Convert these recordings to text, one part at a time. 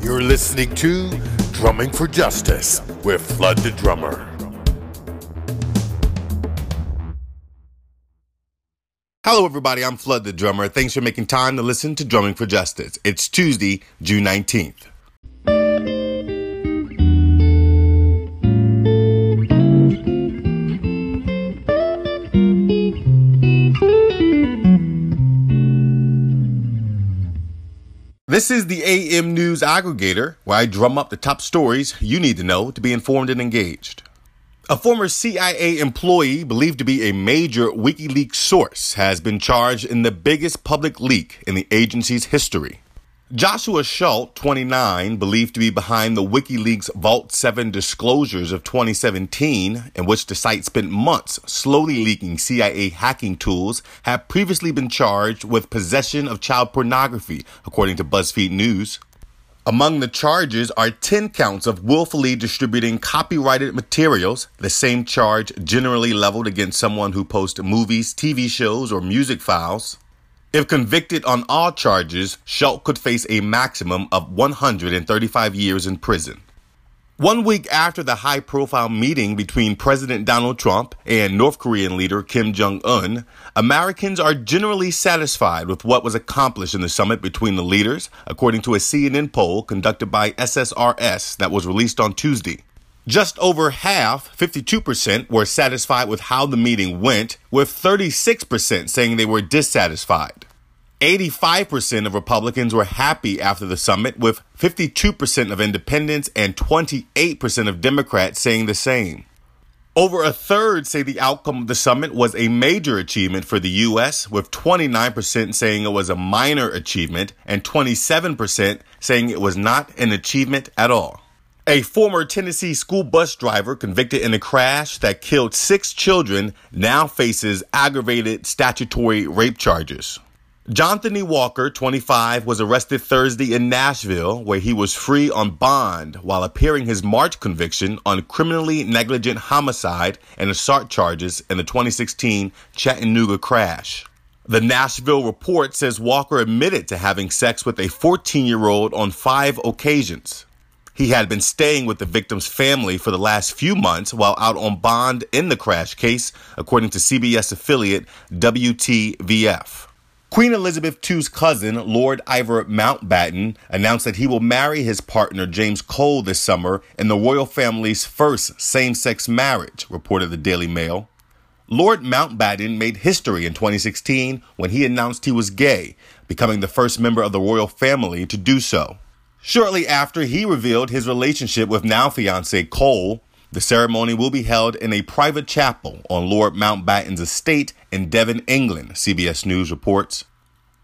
You're listening to Drumming for Justice with Flood the Drummer. Hello, everybody. I'm Flood the Drummer. Thanks for making time to listen to Drumming for Justice. It's Tuesday, June 19th. This is the AM News Aggregator, where I drum up the top stories you need to know to be informed and engaged. A former CIA employee believed to be a major WikiLeaks source has been charged in the biggest public leak in the agency's history. Joshua Schultz, 29, believed to be behind the WikiLeaks Vault 7 disclosures of 2017, in which the site spent months slowly leaking CIA hacking tools, had previously been charged with possession of child pornography, according to BuzzFeed News. Among the charges are 10 counts of willfully distributing copyrighted materials, the same charge generally leveled against someone who posts movies, TV shows, or music files. If convicted on all charges, Schultz could face a maximum of 135 years in prison. One week after the high profile meeting between President Donald Trump and North Korean leader Kim Jong un, Americans are generally satisfied with what was accomplished in the summit between the leaders, according to a CNN poll conducted by SSRS that was released on Tuesday. Just over half, 52%, were satisfied with how the meeting went, with 36% saying they were dissatisfied. 85% of Republicans were happy after the summit, with 52% of independents and 28% of Democrats saying the same. Over a third say the outcome of the summit was a major achievement for the U.S., with 29% saying it was a minor achievement and 27% saying it was not an achievement at all. A former Tennessee school bus driver convicted in a crash that killed six children now faces aggravated statutory rape charges. Jonathan Walker, 25, was arrested Thursday in Nashville, where he was free on bond while appearing his March conviction on criminally negligent homicide and assault charges in the 2016 Chattanooga crash. The Nashville report says Walker admitted to having sex with a 14 year old on five occasions. He had been staying with the victim's family for the last few months while out on bond in the crash case, according to CBS affiliate WTVF. Queen Elizabeth II's cousin, Lord Ivor Mountbatten, announced that he will marry his partner, James Cole, this summer in the royal family's first same sex marriage, reported the Daily Mail. Lord Mountbatten made history in 2016 when he announced he was gay, becoming the first member of the royal family to do so. Shortly after, he revealed his relationship with now fiance Cole, the ceremony will be held in a private chapel on Lord Mountbatten's estate in Devon, England, CBS News reports.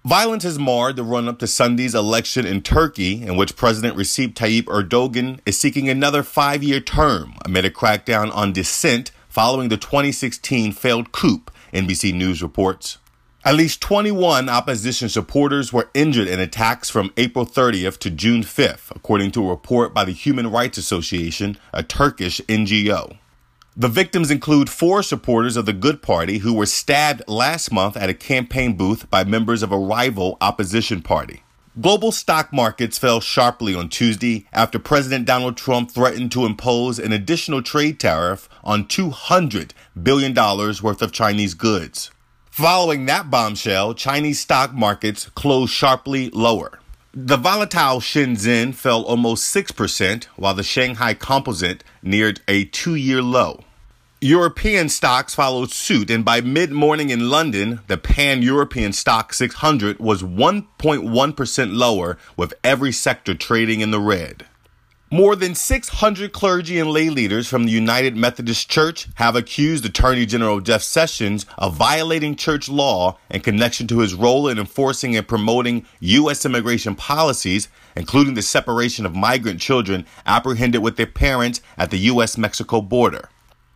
Violence has marred the run up to Sunday's election in Turkey, in which President Recep Tayyip Erdogan is seeking another five year term amid a crackdown on dissent following the 2016 failed coup, NBC News reports. At least 21 opposition supporters were injured in attacks from April 30th to June 5th, according to a report by the Human Rights Association, a Turkish NGO. The victims include four supporters of the Good Party who were stabbed last month at a campaign booth by members of a rival opposition party. Global stock markets fell sharply on Tuesday after President Donald Trump threatened to impose an additional trade tariff on $200 billion worth of Chinese goods. Following that bombshell, Chinese stock markets closed sharply lower. The volatile Shenzhen fell almost 6%, while the Shanghai Composite neared a two year low. European stocks followed suit, and by mid morning in London, the pan European STOXX 600 was 1.1% lower, with every sector trading in the red. More than 600 clergy and lay leaders from the United Methodist Church have accused Attorney General Jeff Sessions of violating church law in connection to his role in enforcing and promoting U.S. immigration policies, including the separation of migrant children apprehended with their parents at the U.S. Mexico border.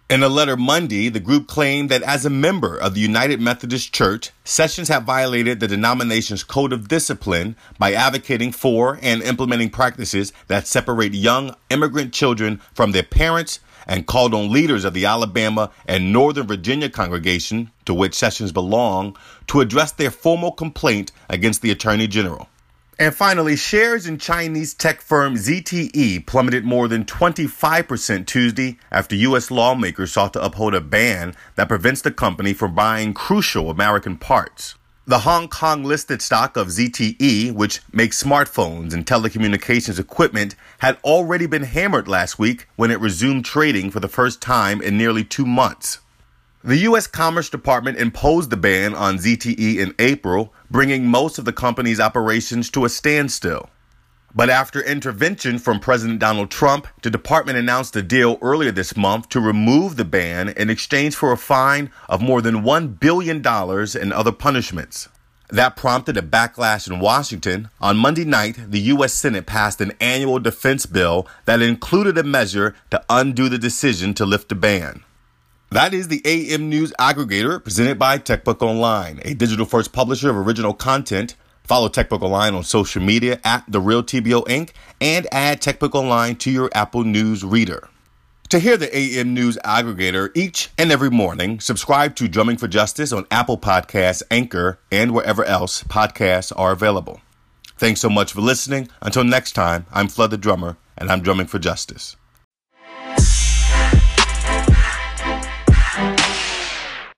In a letter Monday, the group claimed that as a member of the United Methodist Church, Sessions had violated the denomination's code of discipline by advocating for and implementing practices that separate young immigrant children from their parents and called on leaders of the Alabama and Northern Virginia congregation, to which Sessions belonged, to address their formal complaint against the Attorney General. And finally, shares in Chinese tech firm ZTE plummeted more than 25% Tuesday after U.S. lawmakers sought to uphold a ban that prevents the company from buying crucial American parts. The Hong Kong listed stock of ZTE, which makes smartphones and telecommunications equipment, had already been hammered last week when it resumed trading for the first time in nearly two months. The U.S. Commerce Department imposed the ban on ZTE in April, bringing most of the company's operations to a standstill. But after intervention from President Donald Trump, the department announced a deal earlier this month to remove the ban in exchange for a fine of more than $1 billion and other punishments. That prompted a backlash in Washington. On Monday night, the U.S. Senate passed an annual defense bill that included a measure to undo the decision to lift the ban. That is the AM News Aggregator presented by TechBook Online, a digital first publisher of original content. Follow TechBook Online on social media at The Real TBO Inc. and add TechBook Online to your Apple News reader. To hear the AM News Aggregator each and every morning, subscribe to Drumming for Justice on Apple Podcasts, Anchor, and wherever else podcasts are available. Thanks so much for listening. Until next time, I'm Flood the Drummer, and I'm drumming for justice.